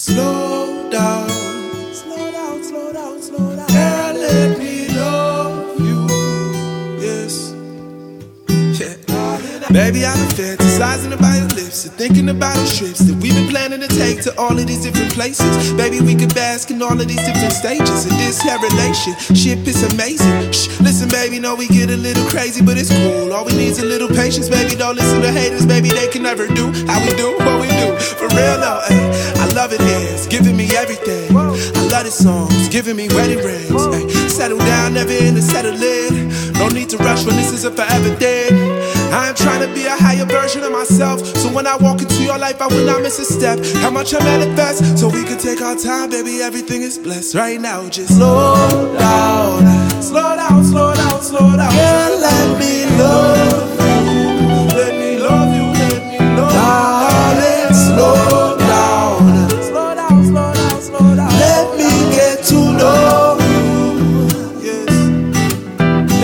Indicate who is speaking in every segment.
Speaker 1: Slow down, slow down, slow down, slow down. Girl, let me love you. Yes. Yeah. Baby, I've been fantasizing and thinking about the trips that we've been planning to take to all of these different places. Baby, we could bask in all of these different stages. And this hair relationship is amazing. Shh, listen, baby, know we get a little crazy, but it's cool. All we need is a little patience, baby. Don't listen to haters, baby. They can never do how we do what we do. For real, though, ayy. I love it here. It's giving me everything. I love this song. It's giving me wedding rings. Ay, settle down, never in to settle. No need to rush when this is a forever thing. I'm trying to be a higher version of myself. So when I walk into your life, I will not miss a step. How much I manifest, so we can take our time, baby. Everything is blessed right now. Just slow down, slow down, slow down, slow down. Girl, let me love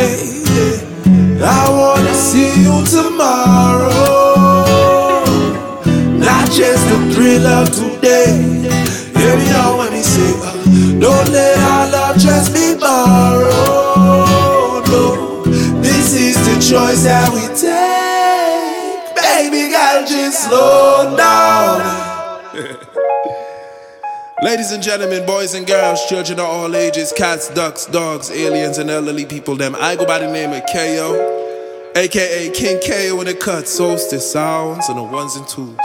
Speaker 1: Yes. I wanna see you tomorrow, not just the thrill of today. Hear me out when me say, uh, don't let our love just be borrowed. No, this is the choice that we take. Baby, gotta just slow down. Ladies and gentlemen, boys and girls, children of all ages, cats, ducks, dogs, aliens, and elderly people, them. I go by the name of Kayo, aka King Kayo in the cut, solstice sounds, and the ones and twos.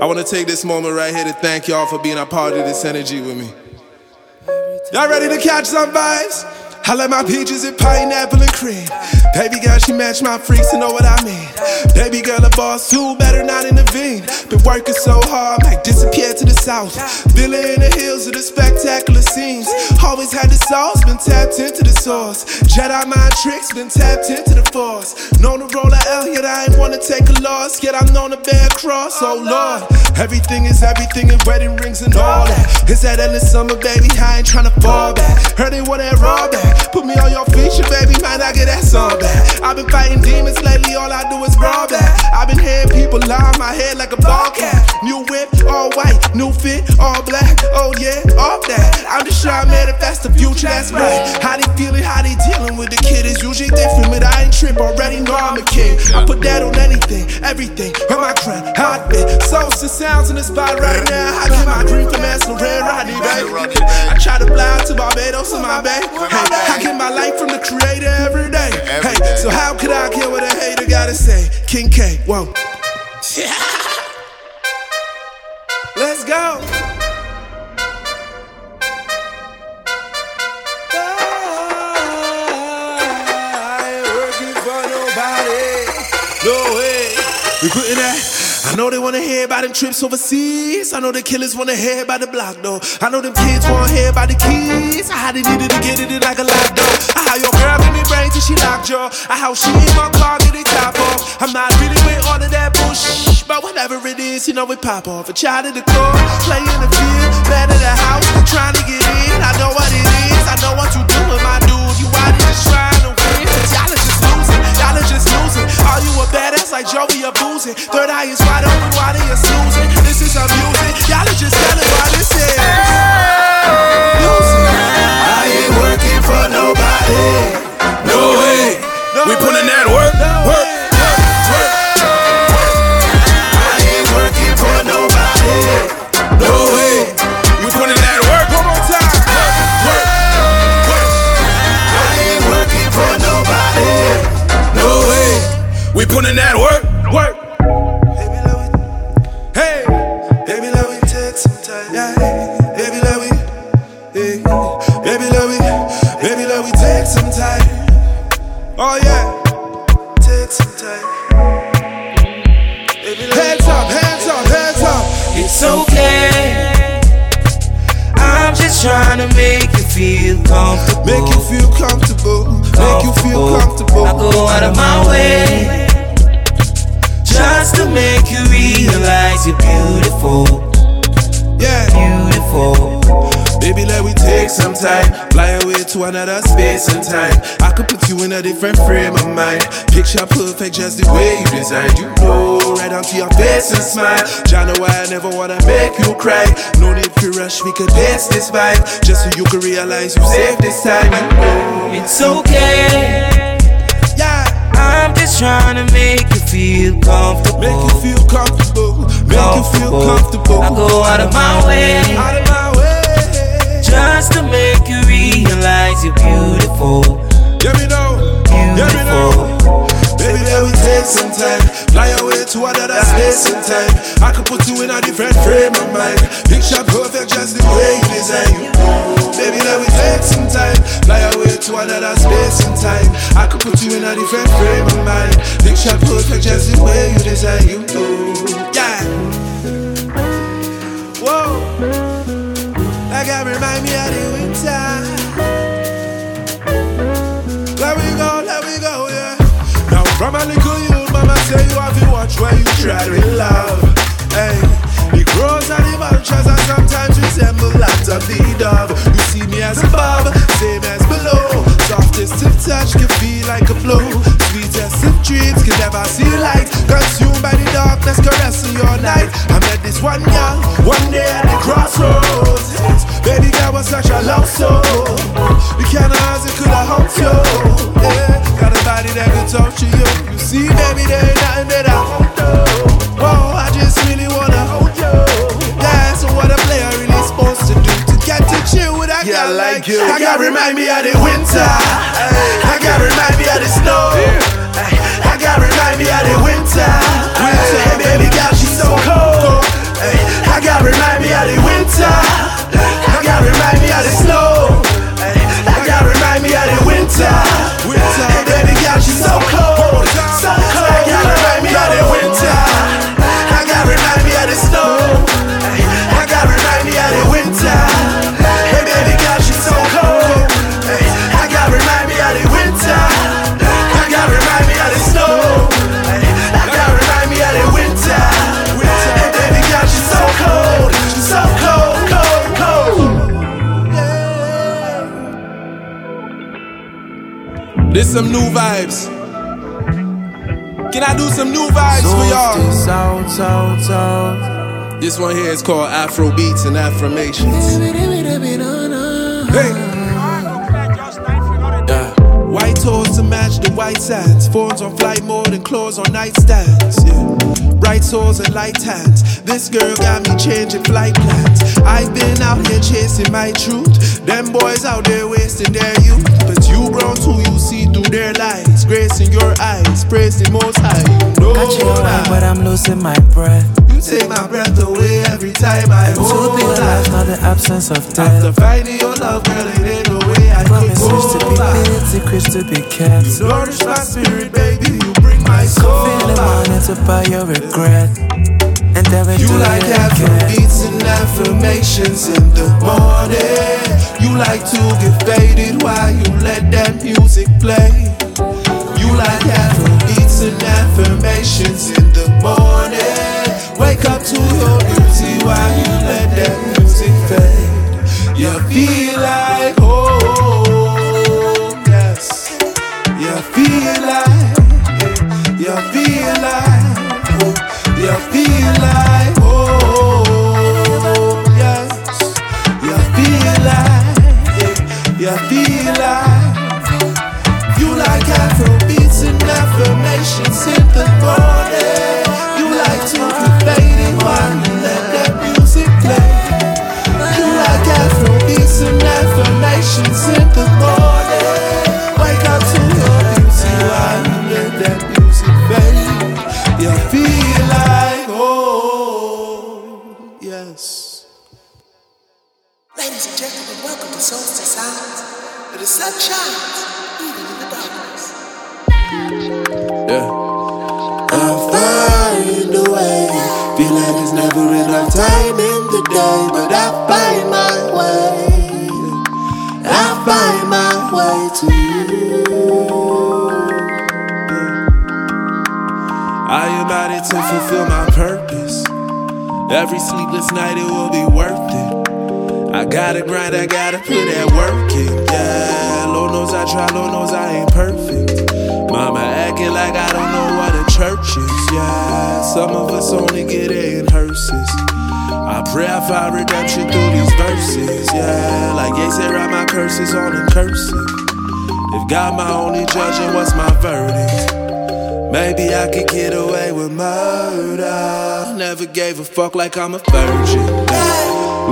Speaker 1: I want to take this moment right here to thank y'all for being a part of this energy with me. Y'all ready to catch some vibes? I like my peaches and pineapple and cream. Baby girl, she match my freaks, you know what I mean. Baby girl, a boss too, better not intervene. Been working so hard, might disappear to the south. Villa in the hills of the spectacular scenes. Always had the sauce, been tapped into the source. Jedi mind tricks, been tapped into the force. Known to roll a L, yet I ain't wanna take a loss. Yet I'm known to bear a cross, oh lord. Everything is everything, and wedding rings and all that. It's that endless summer, baby, I ain't tryna fall back. Heard they want that raw back. Put me on your feature, baby, might not get that song back. I've been fighting demons lately, all I do is brawl back. I've been hearing people lie on my head like a ball cap. New whip, all white, new fit, all black. Oh yeah, off that. I'm just trying to manifest the future, that's right. How they feeling, how they dealing with the kid is usually different, but I ain't trip already, know I'm a king. I put that on anything, everything, on my crown, how I fit. Souls and sounds in the spot right now. I get my dream from Red Rodney, baby. I try to fly to Barbados in my bay. Say? King K, whoa. Let's go. I ain't working for nobody. No way. We putting that. I know they wanna hear about them trips overseas. I know the killers wanna hear about the block though. I know them kids wanna hear about the keys. I how they needed to get it in like a lock though. I how your girl give me brains till she locked jaw. I how she in my car get it top off. I'm not really with all of that bullshit, but whatever it is, you know it pop off. A child of the core, play in the field, man of the house, trying to get in. I know what it is. I know what you doing, my dude. You out here just trying to win. Y'all are just losing. Y'all are just losing. Are you a badass like Joey or boozing? Third eye is wide open, why they are snoozing? This is amusing. Y'all are just telling why this is. Losing.
Speaker 2: I ain't working for nobody. No way. We put in that work, work, work,
Speaker 3: trying to make you feel comfortable.
Speaker 1: Make you feel comfortable. Make you feel comfortable.
Speaker 3: I go out of my way just to make you realize you're beautiful,
Speaker 1: Yeah,
Speaker 3: beautiful.
Speaker 1: Baby, let me take some time. Fly away to another space and time. I could put you in a different frame of mind. Picture perfect just the way you designed. You know, right onto your face and smile. Why I never wanna make you cry. No need to rush, we could dance this vibe. Just so you can realize you saved this time. You know,
Speaker 3: It's okay.
Speaker 1: yeah.
Speaker 3: I'm just trying to make you feel comfortable.
Speaker 1: Make you feel comfortable. Make you feel comfortable.
Speaker 3: I go out of my way
Speaker 1: Out of my way.
Speaker 3: Just to make you realize you're beautiful.
Speaker 1: Let me know. Let me know.
Speaker 3: Beautiful.
Speaker 1: Baby, that will take some time. Fly away to another space and time. I could put you in a different frame of mind. Picture perfect just the way you design. You. Baby, that will take some time. Fly away to another space and time. I could put you in a different frame of mind. Picture perfect just the way you design. You know. Where with love. Hey, the crows and the vultures and sometimes resemble lots of the dove. You see me as above, same as below. Softest of touch can feel like a blow. Sweetest of dreams can never see light. Consumed by the darkness, caressing your night. I met this one young, one day at the crossroads. Baby girl was such a love soul. The kind of eyes that could have helped you. Yeah, got a body that could talk to you. You see, baby, there ain't nothing that I like you. I gotta remind me of the winter. I gotta remind me of the snow. I gotta remind me of the winter. Hey, baby girl, she's so cold. I gotta remind me of the winter. I gotta remind me of the snow. Some new vibes. Can I do some new vibes for y'all?
Speaker 3: Sound, sound, sound.
Speaker 1: This one here is called Afro Beats and Affirmations. Hey. Yeah. Uh, white toes to match the white sands. Phones on flight mode and clothes on nightstands. Yeah. Bright souls and light hands. This girl got me changing flight plans. I've been out here chasing my truth. Them boys out there wasting their youth. But you brown too, you see through their lies. Grace in your eyes, praise the most high. No
Speaker 3: Got you around, but. I'm losing my breath.
Speaker 1: You take my breath away every time I
Speaker 3: To
Speaker 1: hold
Speaker 3: be alive, not the absence of death.
Speaker 1: After finding your love, girl, it ain't no way I
Speaker 3: Promises to
Speaker 1: go
Speaker 3: be
Speaker 1: back.
Speaker 3: built, secrets to be kept.
Speaker 1: Nourish my spirit, baby. You bring my soul
Speaker 3: Feeling wanted to buy your regret. And there
Speaker 1: You like
Speaker 3: again.
Speaker 1: beats and affirmations in the morning. You like to get faded while you let that music play. You like Afro beats and affirmations in the morning. Wake up to your beauty while you let that music fade. You feel like home, I am at it to fulfill my purpose. Every sleepless night, it will be worth it. I gotta grind, I gotta put that work in. Yeah, Lord knows I try, Lord knows I ain't perfect. Mama acting like I don't know what a church is. Yeah, some of us only get it in hearses. I pray I find redemption through these verses. Yeah, like Ye said, write my curses on in cursive. If God my only judge, and what's my verdict? Maybe I could get away with murder. Never gave a fuck like I'm a virgin.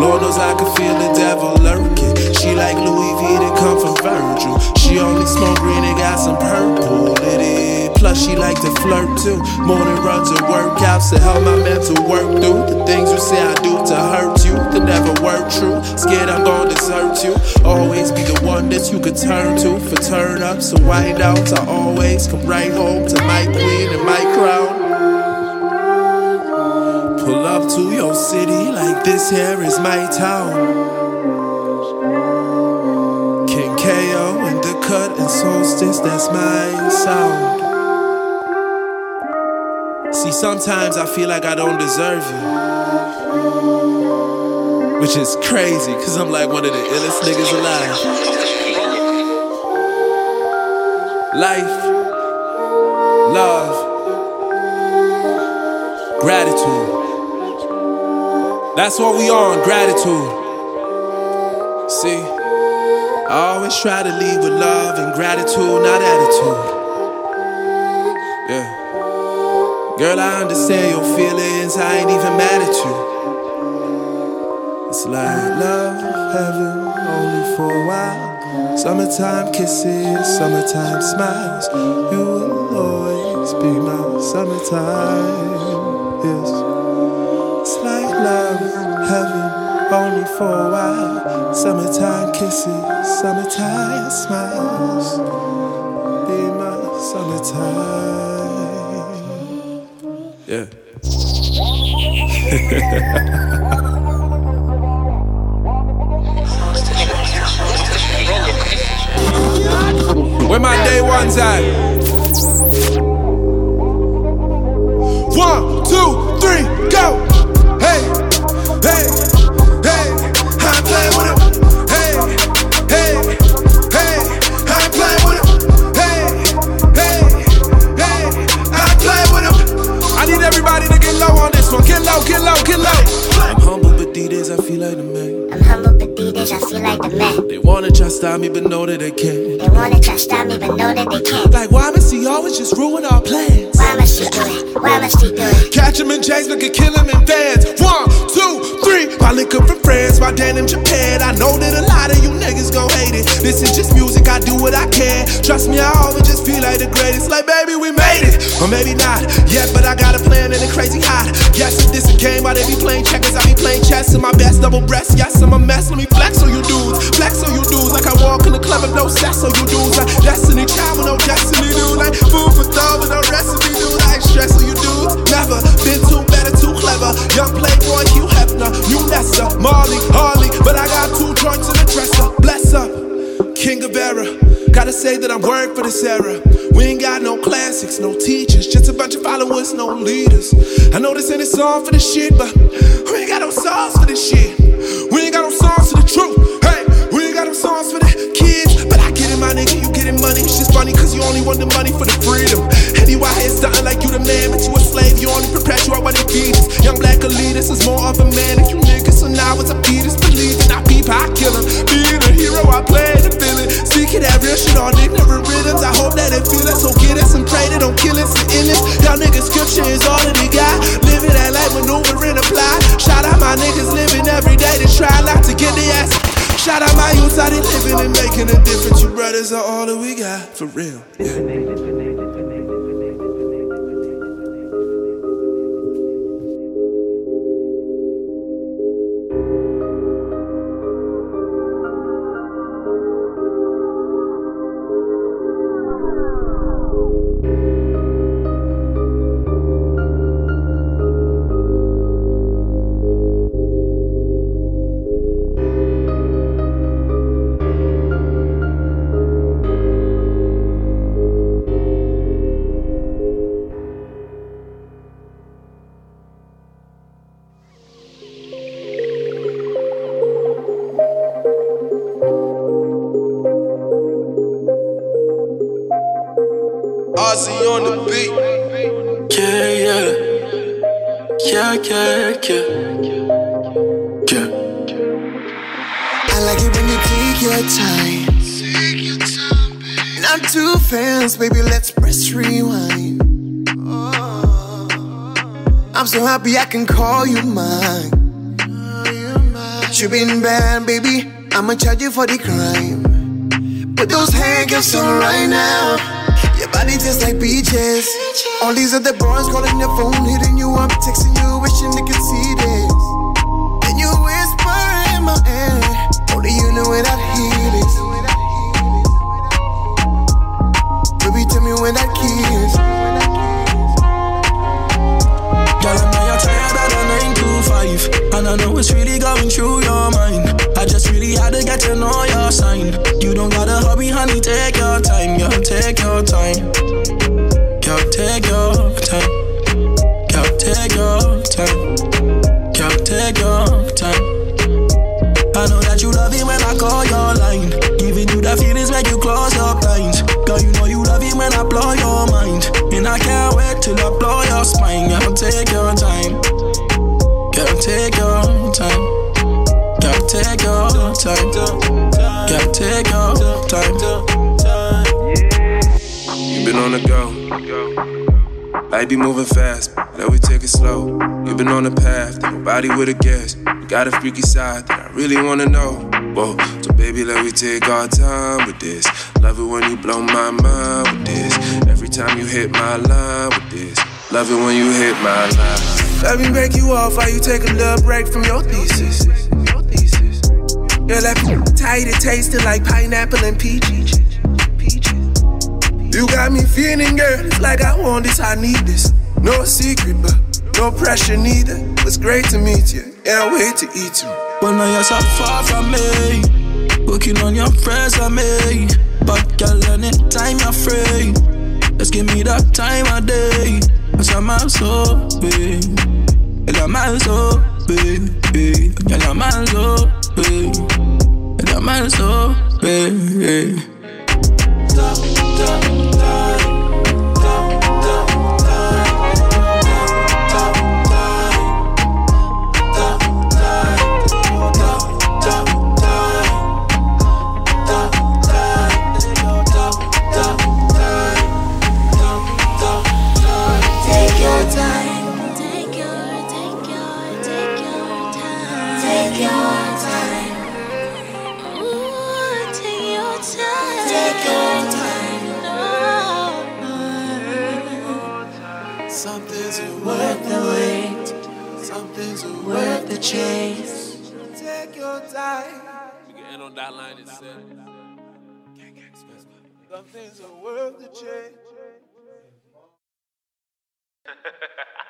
Speaker 1: Lord knows I can feel the devil lurking. She like Louis V that come from Virgil. She only smoke green and got some purple it. Plus she like to flirt too. Morning runs and workouts to help my mental work through the things you say I do to hurt you. That never were true. Scared I'm gonna desert you. Always be the one that you could turn to for turn ups and wind outs. I always come right home to my queen and my crown. Pull up to your city like this here is my town. King Kayo in the cut and solstice, that's my sound. See, sometimes I feel like I don't deserve you. Which is crazy, cause I'm like one of the illest niggas alive. Life, love, gratitude. That's what we on, gratitude. See, I always try to lead with love and gratitude, not attitude. Girl, I understand your feelings, I ain't even mad at you. It's like love, heaven, only for a while. Summertime kisses, summertime smiles. You will always be my summertime. Yes. It's like love, heaven, only for a while. Summertime kisses, summertime smiles. Be my summertime. Yeah. Where my day ones at? One, two, low, get low, get low. I'm humble, but these days I feel
Speaker 4: humble, but these days I feel like the man.
Speaker 1: They wanna try stop me, but know that they can't.
Speaker 4: They wanna try stop me, but know that they can't.
Speaker 1: Like, why must he always just ruin our plans?
Speaker 4: Why must she do it? Why must she do it?
Speaker 1: Catch him in James, we could kill him in vans. One, two, three. My liquor from France, my denim Japan. I know that a lot of you niggas gon' hate it. This is just music, I do what I can. Trust me, I always just feel like the greatest. Like, baby, we made it. Or maybe not. Yeah, but I got a plan and a crazy hot. Yes, if this a game, why they be playing checkers? I be playing chess in my best double breast. Yes, I'm a mess. Let me flex on you dudes. Flex on you dudes. Like I walk in the club with no sex on you dudes. Like destiny child with no destiny, dude. Like food for thought with no recipe, dude. Like stress on you dudes. Never been too better, too clever. Young playboy, Hugh Hefner, new Nessa, Marley, Harley. But I got two joints in the dresser. Bless up. King of error. Gotta say that I'm work for this era. We ain't got no classics, no teachers, just a bunch of followers, no leaders. I know this ain't a song for the shit, but on the beat.
Speaker 2: Yeah, yeah. Yeah, yeah, yeah. Yeah.
Speaker 5: I like it when you take your time. Not too fast, baby, let's press rewind. Oh. I'm so happy I can call you mine. You been bad, baby, I'ma charge you for the crime. Put those handcuffs on right now. Body tastes like beaches. All these other boys calling your phone, hitting you up, texting you, wishing they could see this. Then you whisper in my ear, only you know when I hear this. Baby, tell me when that kiss.
Speaker 2: Girl, I know you're tired of the 9 to 5 And I know it's really going through your mind I just really had to get to know your sign. You don't gotta hurry, honey, take your time. Girl, take your time. Girl, take your time. Girl, take your time. Girl, take your time. I know that you love it when I call your line. Giving you the feelings make you close your blinds. Girl, you know you love it when I blow your mind. And I can't wait till I blow your spine. Girl, take your time
Speaker 1: Life be moving fast, but let we take it slow. You been on the path that nobody would've guessed. You got a freaky side that I really wanna know. Whoa, so baby, let we take our time with this. Love it when you blow my mind with this. Every time you hit my line with this. Love it when you hit my line. Let me break you off while you take a little break from your thesis. Your thesis. Girl, that tight, it tasted like pineapple and peaches. You got me feeling, girl. It's like I want this, I need this. No secret, but no pressure neither. It's great to meet you. Can't wait to eat you.
Speaker 2: But now you're so far from me Working on your resume But girl, anytime you're free Just give me that time of day I'm so big Girl, I'm so big Girl, I'm so big Girl, I'm so big
Speaker 1: can end on that line instead.
Speaker 5: Something's worth the chase.